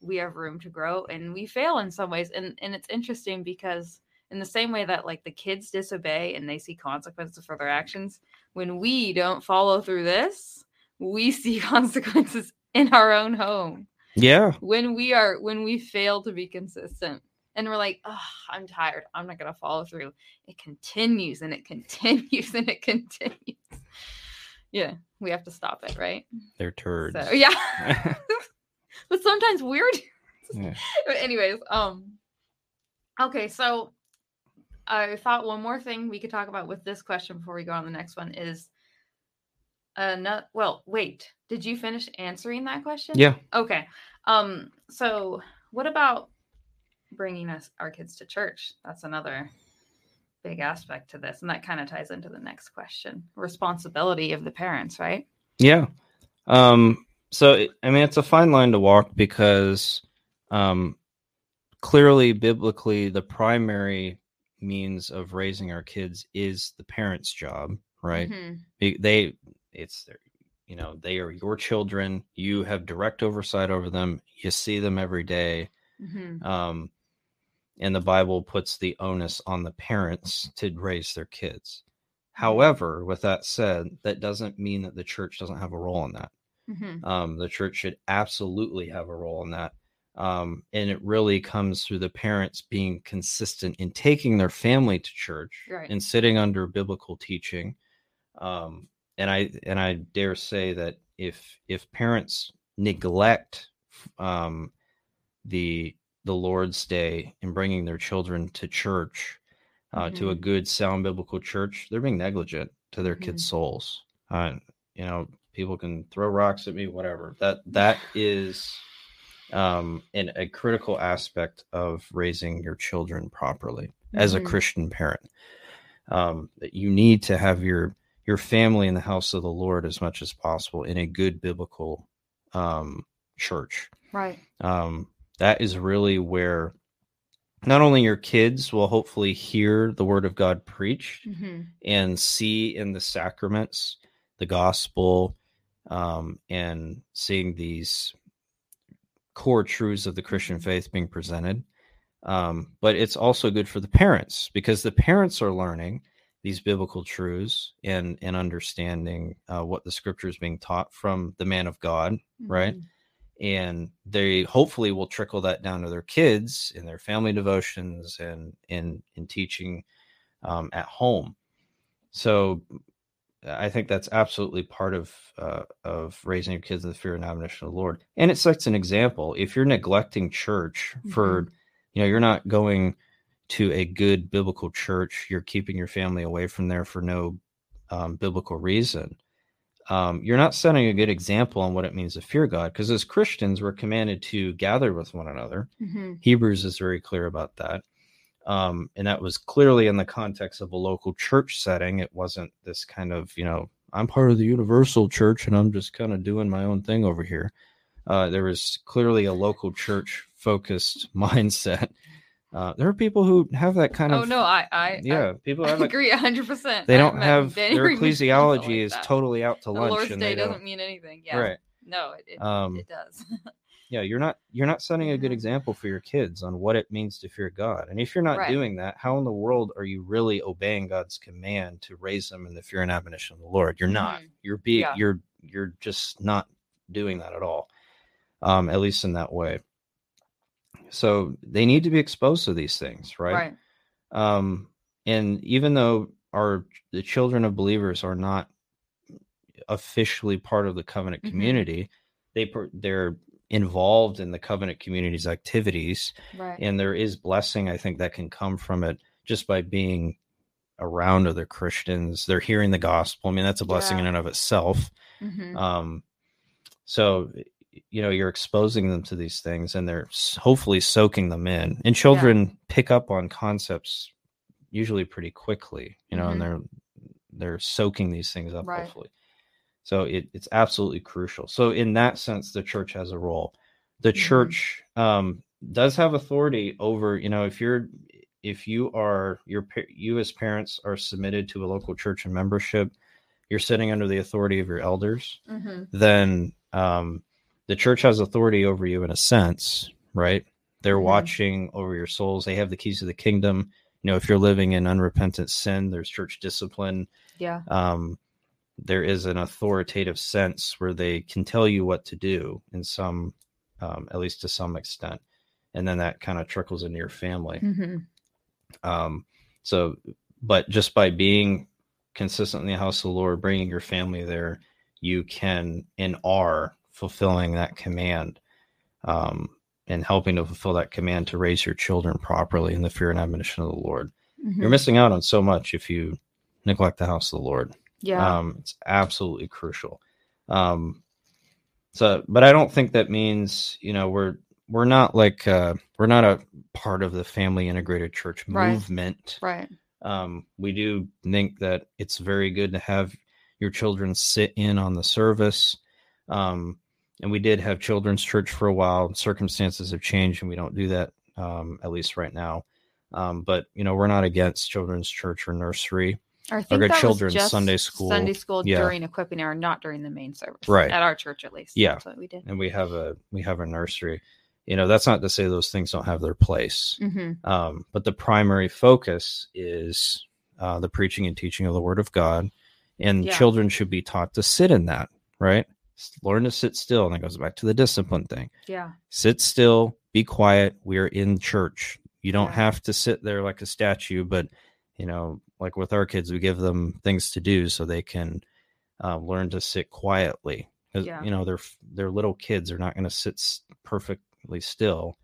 we have room to grow and we fail in some ways. And and it's interesting because in the same way that like the kids disobey and they see consequences for their actions, when we don't follow through this, we see consequences in our own home Yeah. when we are when we fail to be consistent and we're like oh i'm tired i'm not going to follow through it continues and it continues and it continues yeah we have to stop it right They're turds. so yeah but sometimes weird Yeah. but anyways um okay so i thought one more thing we could talk about with this question before we go on the next one is uh no, well wait did you finish answering that question yeah. Okay. Um so what about bringing us our kids to church? That's another big aspect to this and that kind of ties into the next question. Responsibility of the parents, right? Yeah. Um, so I mean it's a fine line to walk because um clearly biblically the primary means of raising our kids is the parents' job, right? Mhm. They it's their you know, they are your children. You have direct oversight over them. You see them every day. Mhm. um, and the Bible puts the onus on the parents to raise their kids. However, with that said, that doesn't mean that the church doesn't have a role in that. Mhm. Um, the church should absolutely have a role in that. Um, and it really comes through the parents being consistent in taking their family to church Right. and sitting under biblical teaching. Um, and I and I dare say that if if parents neglect um, the the Lord's Day and bringing their children to church, uh, to a Mhm. good, sound biblical church, they're being negligent to their Mhm. kids' souls. Uh, you know, people can throw rocks at me, whatever. That that is um, an, a critical aspect of raising your children properly as a Mhm. Christian parent. Um, that you need to have your your family in the house of the Lord as much as possible in a good biblical um, church Right. um, that is really where not only your kids will hopefully hear the word of God preached Mhm. and see in the sacraments the gospel um, and seeing these core truths of the Christian faith being presented. Um, but it's also good for the parents because the parents are learning these biblical truths and and understanding uh, what the scripture is being taught from the man of God, right? And they hopefully will trickle that down to their kids in their family devotions and in in teaching um, at home so I think that's absolutely part of uh, of raising your kids in the fear and admonition of the Lord. And it sets an example. If you're neglecting church for, Mhm. you know, you're not going to a good biblical church. You're keeping your family away from there for no um, biblical reason. Um, you're not setting a good example on what it means to fear God. Because as Christians, we're commanded to gather with one another. Mhm. Hebrews is very clear about that. Um, and that was clearly in the context of a local church setting. It wasn't this kind of, you know, I'm part of the universal church and I'm just kind of doing my own thing over here. Uh, there was clearly a local church focused mindset. Uh, there are people who have that kind Oh of, Oh no, I I yeah, people I, have, a, agree hundred percent. they don't have their ecclesiology is totally out to The lunch. Lord's and Day doesn't mean anything. Yeah. Right. No, it, it, Um, it does. yeah you're not you're not setting a good example for your kids on what it means to fear god and if you're not Right. doing that how in the world are you really obeying god's command to raise them in the fear and admonition of the lord you're not Mhm. you're being Yeah. you're you're just not doing that at all um at least in that way so they need to be exposed to these things right, right. um and even though our the children of believers are not officially part of the covenant Mhm. community they they're involved in the covenant community's activities Right. and there is blessing i think that can come from it just by being around other christians they're hearing the gospel i mean that's a blessing in and of itself Mhm. um so you know you're exposing them to these things and they're hopefully soaking them in and children pick up on concepts usually pretty quickly you know and they're they're soaking these things up Mm-hmm. Right. hopefully so it, it's absolutely crucial so in that sense the church has a role the Mhm. church um does have authority over you know if you're if you are your you as parents are submitted to a local church and membership you're sitting under the authority of your elders Mhm. then um, the church has authority over you in a sense, right? They're Mhm. watching over your souls. They have the keys of the kingdom. You know, if you're living in unrepentant sin, there's church discipline. Yeah. Um, there is an authoritative sense where they can tell you what to do in some, um, at least to some extent, and then that kind of trickles into your family. Mhm. Um, so, but just by being consistent in the house of the Lord, bringing your family there, you can and are fulfilling that command um, and helping to fulfill that command to raise your children properly in the fear and admonition of the Lord. You're Mhm. missing out on so much if you neglect the house of the Lord. Yeah. Um, it's absolutely crucial. Um, so, but I don't think that means you know we're we're not like uh, we're not a part of the family integrated church movement. right. Um, we do think that it's very good to have your children sit in on the service. Um, and we did have children's church for a while. Circumstances have changed, and we don't do that um, at least right now. Um, but you know, we're not against children's church or nursery. I think got that was just Sunday school. Sunday school Yeah. during equipping hour, not during the main service. Right. At our church, at least. Yeah. That's what we did. and we have a we have a nursery you know that's not to say those things don't have their place hmm um, but the primary focus is uh, the preaching and teaching of the word of god and Yeah. children should be taught to sit in that right learn to sit still and it goes back to the discipline thing Yeah. sit still be quiet we're in church you don't Yeah. have to sit there like a statue but you know like with our kids we give them things to do so they can uh, learn to sit quietly Yeah. you know they're they're little kids they're not going to sit perfectly still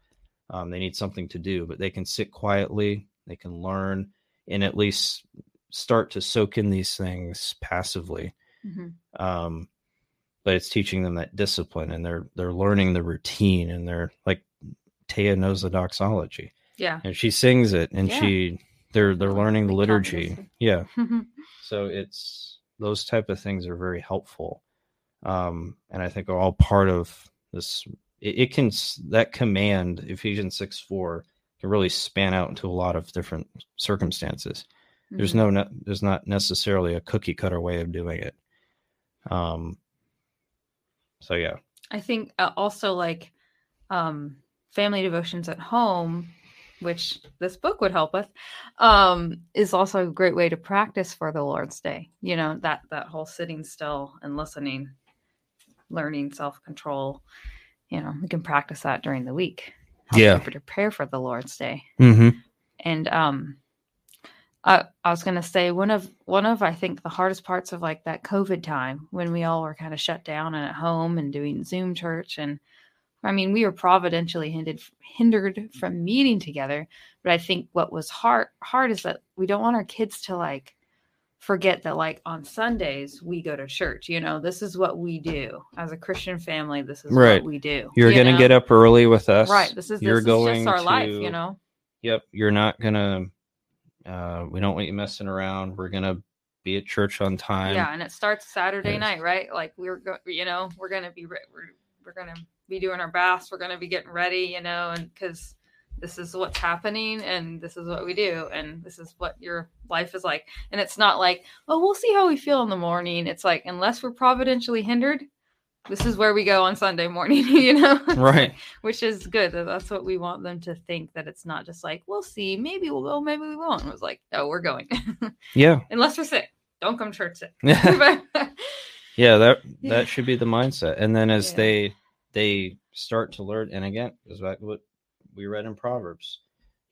um, they need something to do but they can sit quietly they can learn and at least start to soak in these things passively hmm um, but it's teaching them that discipline and they're they're learning the routine and they're like Taya knows the doxology. Yeah. and she sings it and Yeah. she they're they're learning the liturgy. yeah. So it's those type of things are very helpful. Um and i think are all part of this it, it can that command ephesians 6 4 can really span out into a lot of different circumstances. There's Mhm. no there's not necessarily a cookie cutter way of doing it. Um so yeah I think uh, also like um, family devotions at home, which this book would help with, um, is also a great way to practice for the Lord's Day. You know that that whole sitting still and listening, learning self control. You know, we can practice that during the week. Yeah. prepare for the Lord's Day. mm-hmm. And um, I, I was gonna say one of one of I think the hardest parts of like that COVID time when we all were kind of shut down and at home and doing Zoom church and I mean we were providentially hindered hindered from meeting together, but I think what was hard hard is that we don't want our kids to like forget that like on Sundays we go to church. You know, this is what we do as a Christian family. This is Right. what we do. You're you gonna know? get up early with us. right. This is You're this going is just our life. You know. Yep. You're not gonna. Uh, we don't want you messing around. We're gonna be at church on time. yeah and it starts saturday Yes. night right like we're go- you know we're gonna be re- we're, we're gonna be doing our baths we're gonna be getting ready you know and because this is what's happening and this is what we do and this is what your life is like and it's not like oh we'll see how we feel in the morning it's like unless we're providentially hindered this is where we go on sunday morning you know Right. which is good that's what we want them to think that it's not just like we'll see maybe we'll go maybe we won't it was like no we're going Yeah. unless we're sick don't come to church sick yeah. That Yeah. that should be the mindset. And then as Yeah. they they start to learn, and again, goes back to what we read in Proverbs.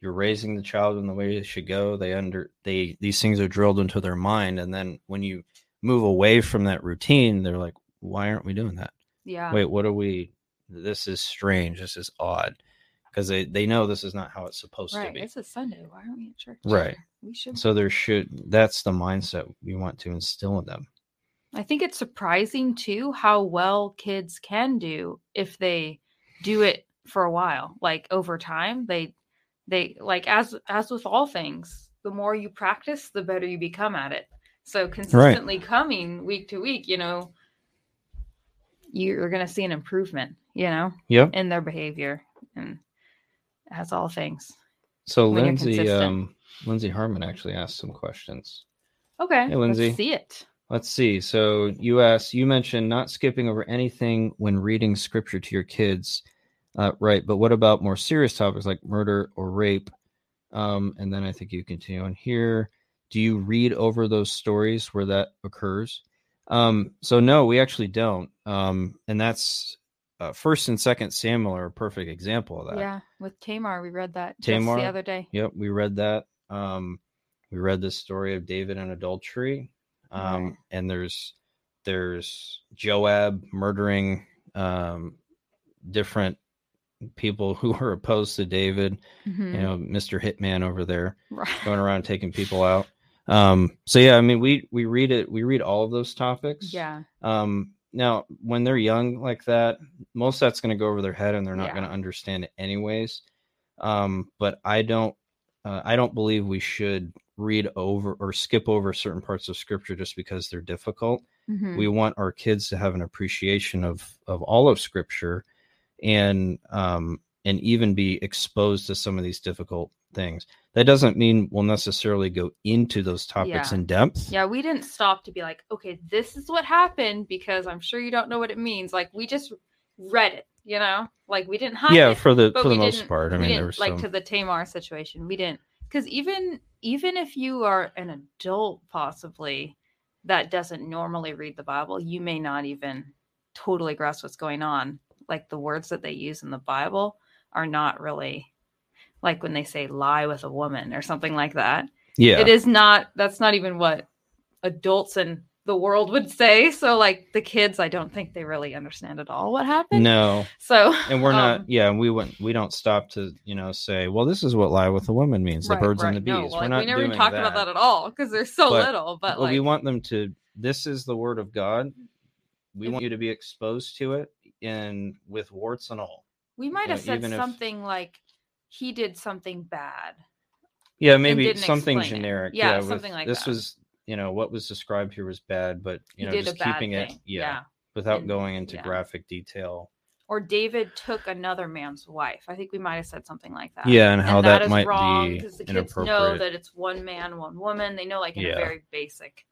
You're raising the child in the way they should go. They under they these things are drilled into their mind, and then when you move away from that routine, they're like, "Why aren't we doing that? yeah Wait, what are we? This is strange. This is odd." Because they, they know this is not how it's supposed right to be. it's a sunday why aren't we at church Right. we should So there should that's the mindset we want to instill in them. i think it's surprising too how well kids can do if they do it for a while like over time they they like as as with all things the more you practice the better you become at it so consistently coming week to week you know you're going to see an improvement you know in their behavior and as all things So Lindsay, um, Lindsay Harmon actually asked some questions. okay Hey, Lindsay. let's see it Let's see. So you asked, you mentioned not skipping over anything when reading scripture to your kids, uh, right? But what about more serious topics like murder or rape? Um, and then I think you continue on here. Do you read over those stories where that occurs? Um, so no, we actually don't. Um, and that's uh, first and second Samuel are a perfect example of that. Yeah, with Tamar, we read that just Tamar? the other day. Yep, we read that. Um, we read the story of David and adultery. Um, Right. and there's there's Joab murdering um, different people who were opposed to David. Mhm. You know, Mister Hitman over there Right. going around taking people out. Um, so yeah, I mean, we we read it. We read all of those topics. Yeah. Um, now, when they're young like that, most of that's going to go over their head, and they're not Yeah. going to understand it anyways. Um, but I don't, uh, I don't believe we should read over or skip over certain parts of scripture just because they're difficult. Mhm. We want our kids to have an appreciation of of all of scripture, and um, and even be exposed to some of these difficult things. That doesn't mean we'll necessarily go into those topics Yeah. in depth. Yeah, we didn't stop to be like, okay, this is what happened because I'm sure you don't know what it means. Like we just read it, you know? Like we didn't hide yeah, it. for the for the most part. I mean, there was like some. to the Tamar situation. We didn't because even even if you are an adult, possibly that doesn't normally read the Bible, you may not even totally grasp what's going on. Like the words that they use in the Bible are not really like when they say lie with a woman or something like that. yeah, It is not that's not even what adults in the world would say. So like the kids, I don't think they really understand at all what happened. no, So and we're um, not. Yeah, we wouldn't. We don't stop to you know say, well, this is what lie with a woman means: right, the birds right. and the No, bees. like, we're not we never even talked about that at all because they're so But- little. But Well, like we want them to. This is the word of God. We want you to be exposed to it, and with warts and all. we might have said even if- something like he did something bad. Yeah, maybe something it. generic. Yeah, with- something like this that. was. You know what was described here was bad, but you he know just keeping it, thing. yeah, without and- going into yeah. graphic detail. Or David took another man's wife. I think we might have said something like that. Yeah, and how that is might wrong be because the kids know that it's one man, one woman. They know, like in Yeah. a very basic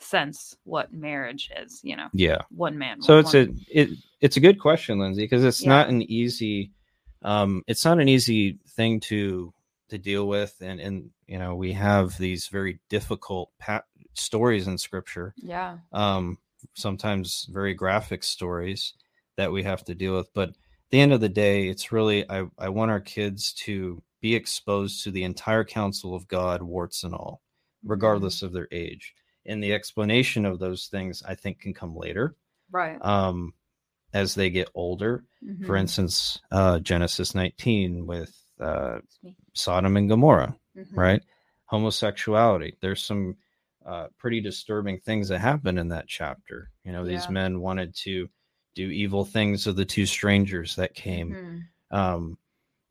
sense, what marriage is. You know, Yeah. one man. So one it's a it it's a good question, Lindsay, because it's Yeah. not an easy um it's not an easy thing to to deal with and and you know we have these very difficult pa- stories in scripture yeah, um sometimes very graphic stories that we have to deal with but at the end of the day it's really i i want our kids to be exposed to the entire counsel of god warts and all regardless of their age. And the explanation of those things, I think, can come later Right. um, as they get older. For Mhm. instance, uh, Genesis 19 with uh, Sodom and Gomorrah, Mhm. right? Homosexuality. There's some uh, pretty disturbing things that happen in that chapter. You know, these Yeah. men wanted to do evil things to the two strangers that came. Mhm. Um,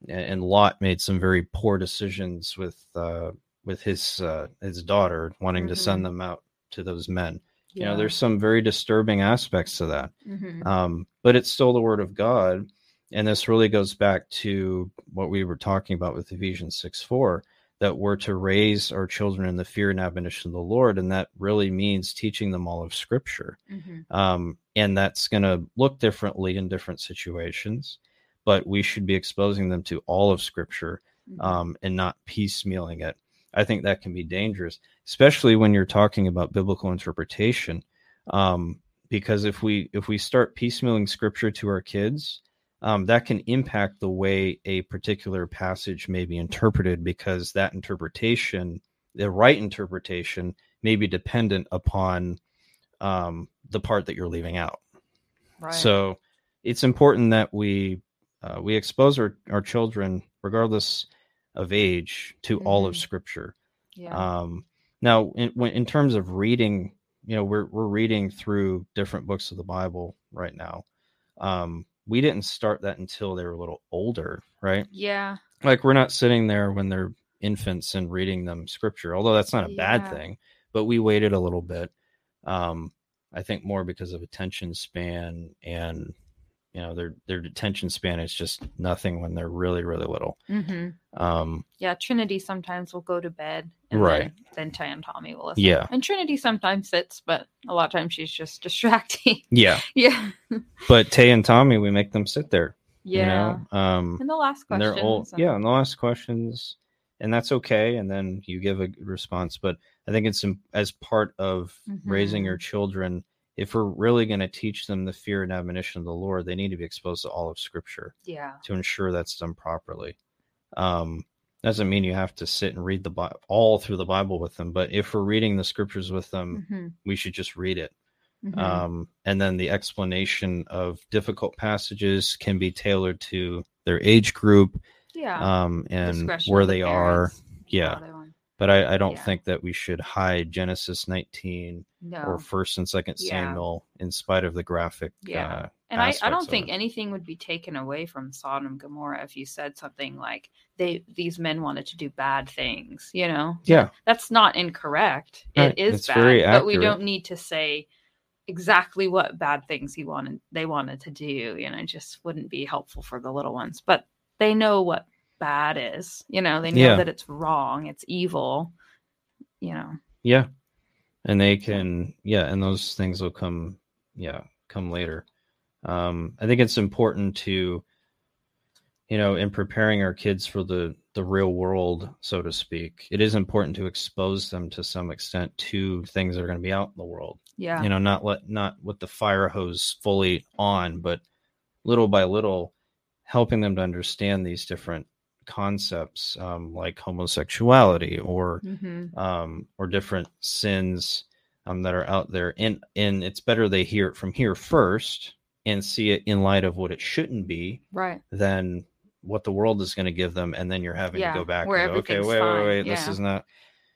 a- and Lot made some very poor decisions with uh, with his uh, his daughter, wanting to send them out to those men. You know, there's some very disturbing aspects to that Mhm. um, but it's still the word of God. And this really goes back to what we were talking about with Ephesians 6 4, that we're to raise our children in the fear and admonition of the Lord. And that really means teaching them all of Scripture. Mhm. Um, and that's going to look differently in different situations, but we should be exposing them to all of Scripture Mhm. um, and not piecemealing it. I think that can be dangerous, especially when you're talking about biblical interpretation. Um, because if we if we start piecemealing scripture to our kids, um, that can impact the way a particular passage may be interpreted. Because that interpretation, the right interpretation, may be dependent upon um, the part that you're leaving out. right. So it's important that we uh, we expose our, our children, regardless of age, to all of Mhm. Scripture. yeah. Um, now, in, when, in terms of reading, you know, we're we're reading through different books of the Bible right now. Um, we didn't start that until they were a little older, right? yeah. Like we're not sitting there when they're infants and reading them Scripture, although that's not a bad thing. But we waited a little bit. Um, I think more because of attention span and you know their their attention span is just nothing when they're really really little. hmm Um, Yeah. Trinity sometimes will go to bed. And Right. Then, then Ty and Tommy will listen. Yeah. And Trinity sometimes sits, but a lot of times she's just distracting. yeah, yeah. but Tay and Tommy, we make them sit there. Yeah. You know, um, And the last and question. they're old. Yeah, and they'll ask questions, and that's okay. And then you give a response. But I think it's as part of raising Mhm. your children. If we're really going to teach them the fear and admonition of the Lord, they need to be exposed to all of Scripture Yeah. to ensure that's done properly. Um, doesn't mean you have to sit and read the Bible all through the Bible with them, but if we're reading the Scriptures with them, Mhm. we should just read it. Mhm. Um, and then the explanation of difficult passages can be tailored to their age group yeah. um, and where the they are. Yeah. But I, I don't Yeah. think that we should hide Genesis 19 No. or First and Second Yeah. Samuel in spite of the graphic. Yeah. Uh, And I, I don't think it. anything would be taken away from Sodom and Gomorrah if you said something like they these men wanted to do bad things, you know? yeah, That's not incorrect. Right, It is it's bad, but we don't need to say exactly what bad things he wanted they wanted to do, you know, it just wouldn't be helpful for the little ones. But they know what bad is, you know, they know Yeah. that it's wrong, it's evil, you know. yeah, and they can yeah, and those things will come yeah come later. Um, I think it's important to you know in preparing our kids for the the real world so to speak it is important to expose them to some extent to things that are going to be out in the world Yeah. you know not let not with the fire hose fully on but little by little helping them to understand these different concepts um, like homosexuality or hmm um, or different sins um, that are out there and and it's better they hear it from here first and see it in light of what it shouldn't be Right. than what the world is going to give them and then you're having Yeah, to go back and go, okay wait fine, wait wait this is not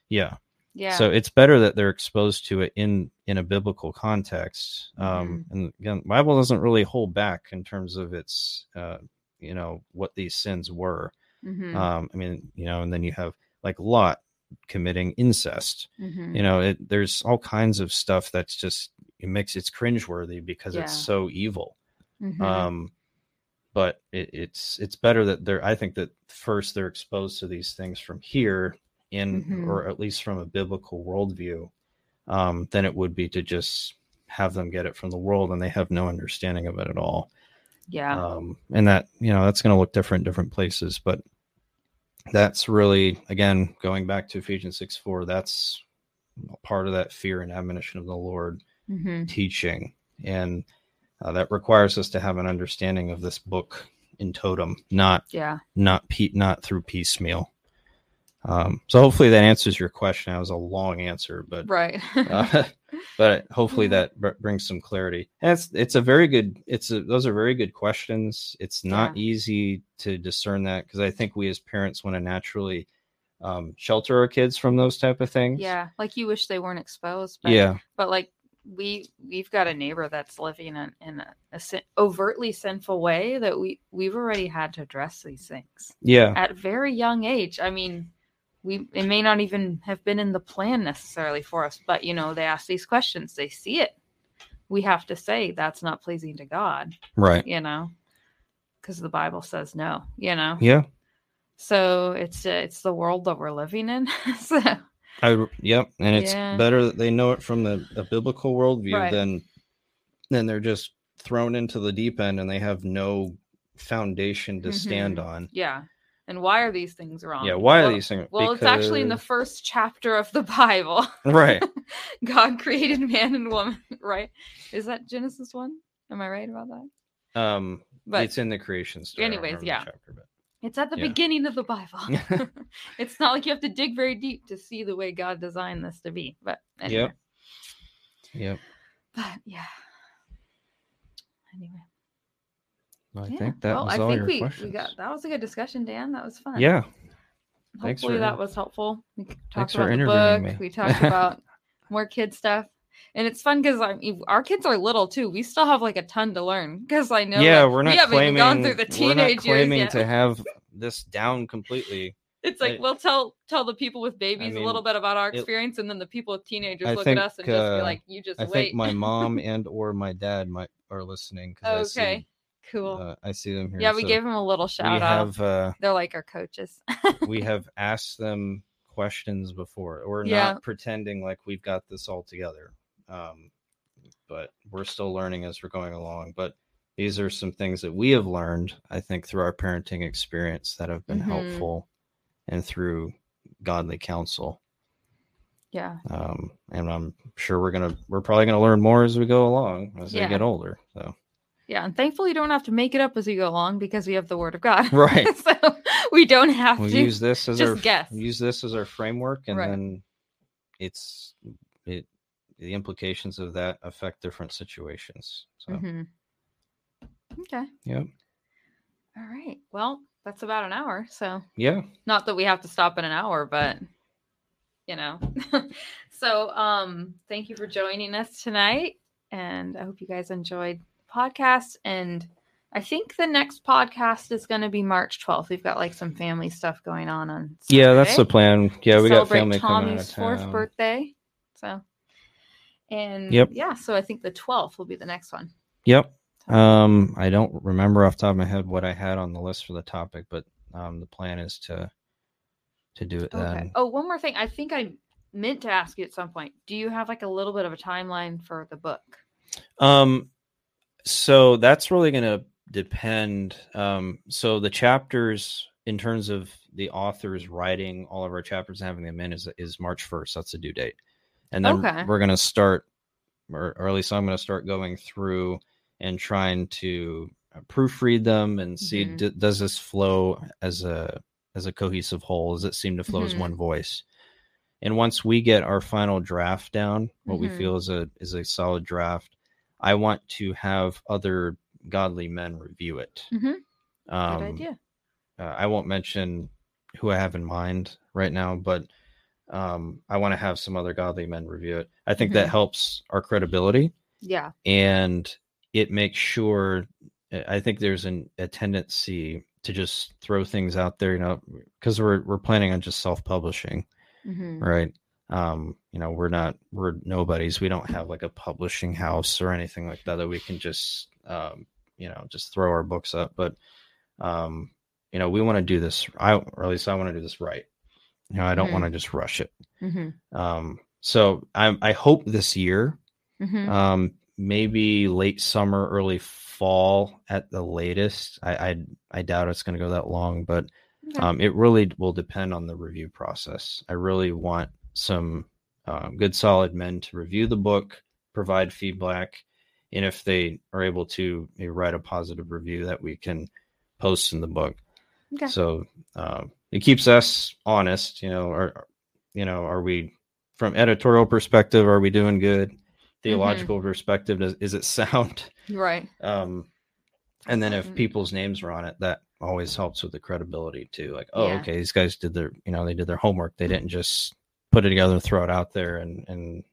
yeah Yeah. so it's better that they're exposed to it in in a biblical context um Mm-hmm. and again bible doesn't really hold back in terms of its uh you know what these sins were hmm um i mean you know and then you have like lot committing incest. Hmm you know it there's all kinds of stuff that's just it makes it's cringeworthy because it's so evil. Hmm um but it, it's it's better that they're i think that first they're exposed to these things from here in Mhm. or at least from a biblical worldview um than it would be to just have them get it from the world and they have no understanding of it at all yeah. um and that you know that's going to look different different places but that's really again going back to ephesians 6 4 that's part of that fear and admonition of the lord hmm teaching and uh, that requires us to have an understanding of this book in totem not Yeah. not pe- not through piecemeal Um, so hopefully that answers your question. That was a long answer, but right. uh, but hopefully that br- brings some clarity. And it's it's a very good. It's a, those are very good questions. It's not easy to discern that because I think we as parents want to naturally um, shelter our kids from those type of things. yeah, like you wish they weren't exposed. But, Yeah. but like we we've got a neighbor that's living in, in a, a sin, overtly sinful way that we we've already had to address these things Yeah. at very young age. I mean, we it may not even have been in the plan necessarily for us, but you know, they ask these questions, they see it. We have to say that's not pleasing to God, Right. you know, because the Bible says no, you know. Yeah. So it's uh, it's the world that we're living in. so I yep, and it's Yeah. better that they know it from the, a biblical worldview Right. than than they're just thrown into the deep end and they have no foundation to stand on. yeah. And why are these things wrong? Yeah, why are Well- these things? Well, it's actually in the first chapter of the Bible. right. God created man and woman, right? Is that Genesis 1? Am I right about that? Um, But it's in the creation story. Anyways, yeah. chapter, but- It's at the Yeah. beginning of the Bible. it's not like you have to dig very deep to see the way God designed this to be. But anyway. Yep. But yeah. Anyway. I yeah. think that well, was I all think your we, questions. we got that was a good discussion, Dan. That was fun. Yeah. Thanks Hopefully for- that was helpful. We talked thanks about the book. me. We talked about more kid stuff. And it's fun because I mean, our kids are little too. We still have like a ton to learn because I know. yeah, we're not we haven't claiming gone through the we're teenage years claiming to have this down completely. It's like I- we'll tell tell the people with babies mean, a little bit about our it- experience, and then the people with teenagers I look think, at us and just be uh, like, "You just I wait." think my mom and or my dad might are listening because I okay, see cool. uh, I see them here. yeah, we so gave them a little we shout out. have uh, They're like our coaches. we have asked them questions before. We're Yeah. not pretending like we've got this all together. Um, but we're still learning as we're going along. But these are some things that we have learned, I think, through our parenting experience that have been Mhm. helpful and through godly counsel. yeah, Um, and I'm sure we're gonna we're probably gonna learn more as we go along as Yeah. they get older. So yeah, and thankfully, you don't have to make it up as you go along because we have the Word of God. Right. so we don't have we'll to. use this as just our guess. use this as our framework and Right. then it's it the implications of that affect different situations so Mhm. Okay. yep All right. Well, that's about an hour. So yeah not that we have to stop in an hour, but you know. so um thank you for joining us tonight. And I hope you guys enjoyed podcast. And I think the next podcast is going to be March 12th. We've got like some family stuff going on on. yeah that's the plan yeah we got family coming out Tommy's of fourth birthday. So, and Yep. yeah, so I think the 12th will be the next one. yep um i don't remember off the top of my head what i had on the list for the topic but um the plan is to to do it Okay. then Oh, one more thing. I think I meant to ask you at some point. Do you have like a little bit of a timeline for the book? Um, so that's really going to depend. Um, so the chapters, in terms of the authors writing all of our chapters and having them in, is is March first. That's the due date, and then Okay. we're going to start, or, or at least I'm going to start going through and trying to uh, proofread them and see Mhm. d- does this flow as a as a cohesive whole? Does it seem to flow as Mhm. one voice? And once we get our final draft down, what we Mhm. feel is a is a solid draft, I want to have other godly men review it. Mhm. Um, Good idea. uh, I won't mention who I have in mind right now, but um, I want to have some other godly men review it. I think that Mhm. helps our credibility Yeah. and it makes sure. I think there's an, a tendency to just throw things out there, you know, because we're we're planning on just self publishing hmm right um you know we're not we're nobodies. We don't have like a publishing house or anything like that that we can just um you know just throw our books up. But um you know we want to do this i or at least i want to do this right. You know i don't Mhm. want to just rush it. Hmm um so i i hope this year hmm um maybe late summer early fall at the latest. I i, I doubt it's going to go that long but Okay. um, it really will depend on the review process. I really want some um, good, solid men to review the book, provide feedback, and if they are able to write a positive review that we can post in the book. Okay. So, uh, it keeps us honest. You know, are you know, are we from editorial perspective? Are we doing good? Theological perspective, is, is it sound? Right. Um, and then if people's names are on it, that always helps with the credibility too. Like, oh, Yeah. okay, these guys did their, you know, they did their homework. They didn't just put it together and throw it out there. And and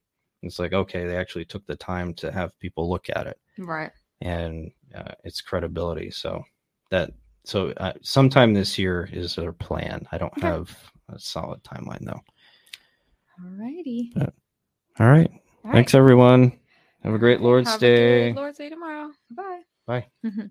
it's like, okay, they actually took the time to have people look at it, Right. and uh, its credibility. So that so uh, sometime this year is our plan. I don't Okay. have a solid timeline though. Alrighty. All right, All thanks right. everyone. Have a great Lord's Have a Day. Lord's Day tomorrow. Bye. Bye. Mhm.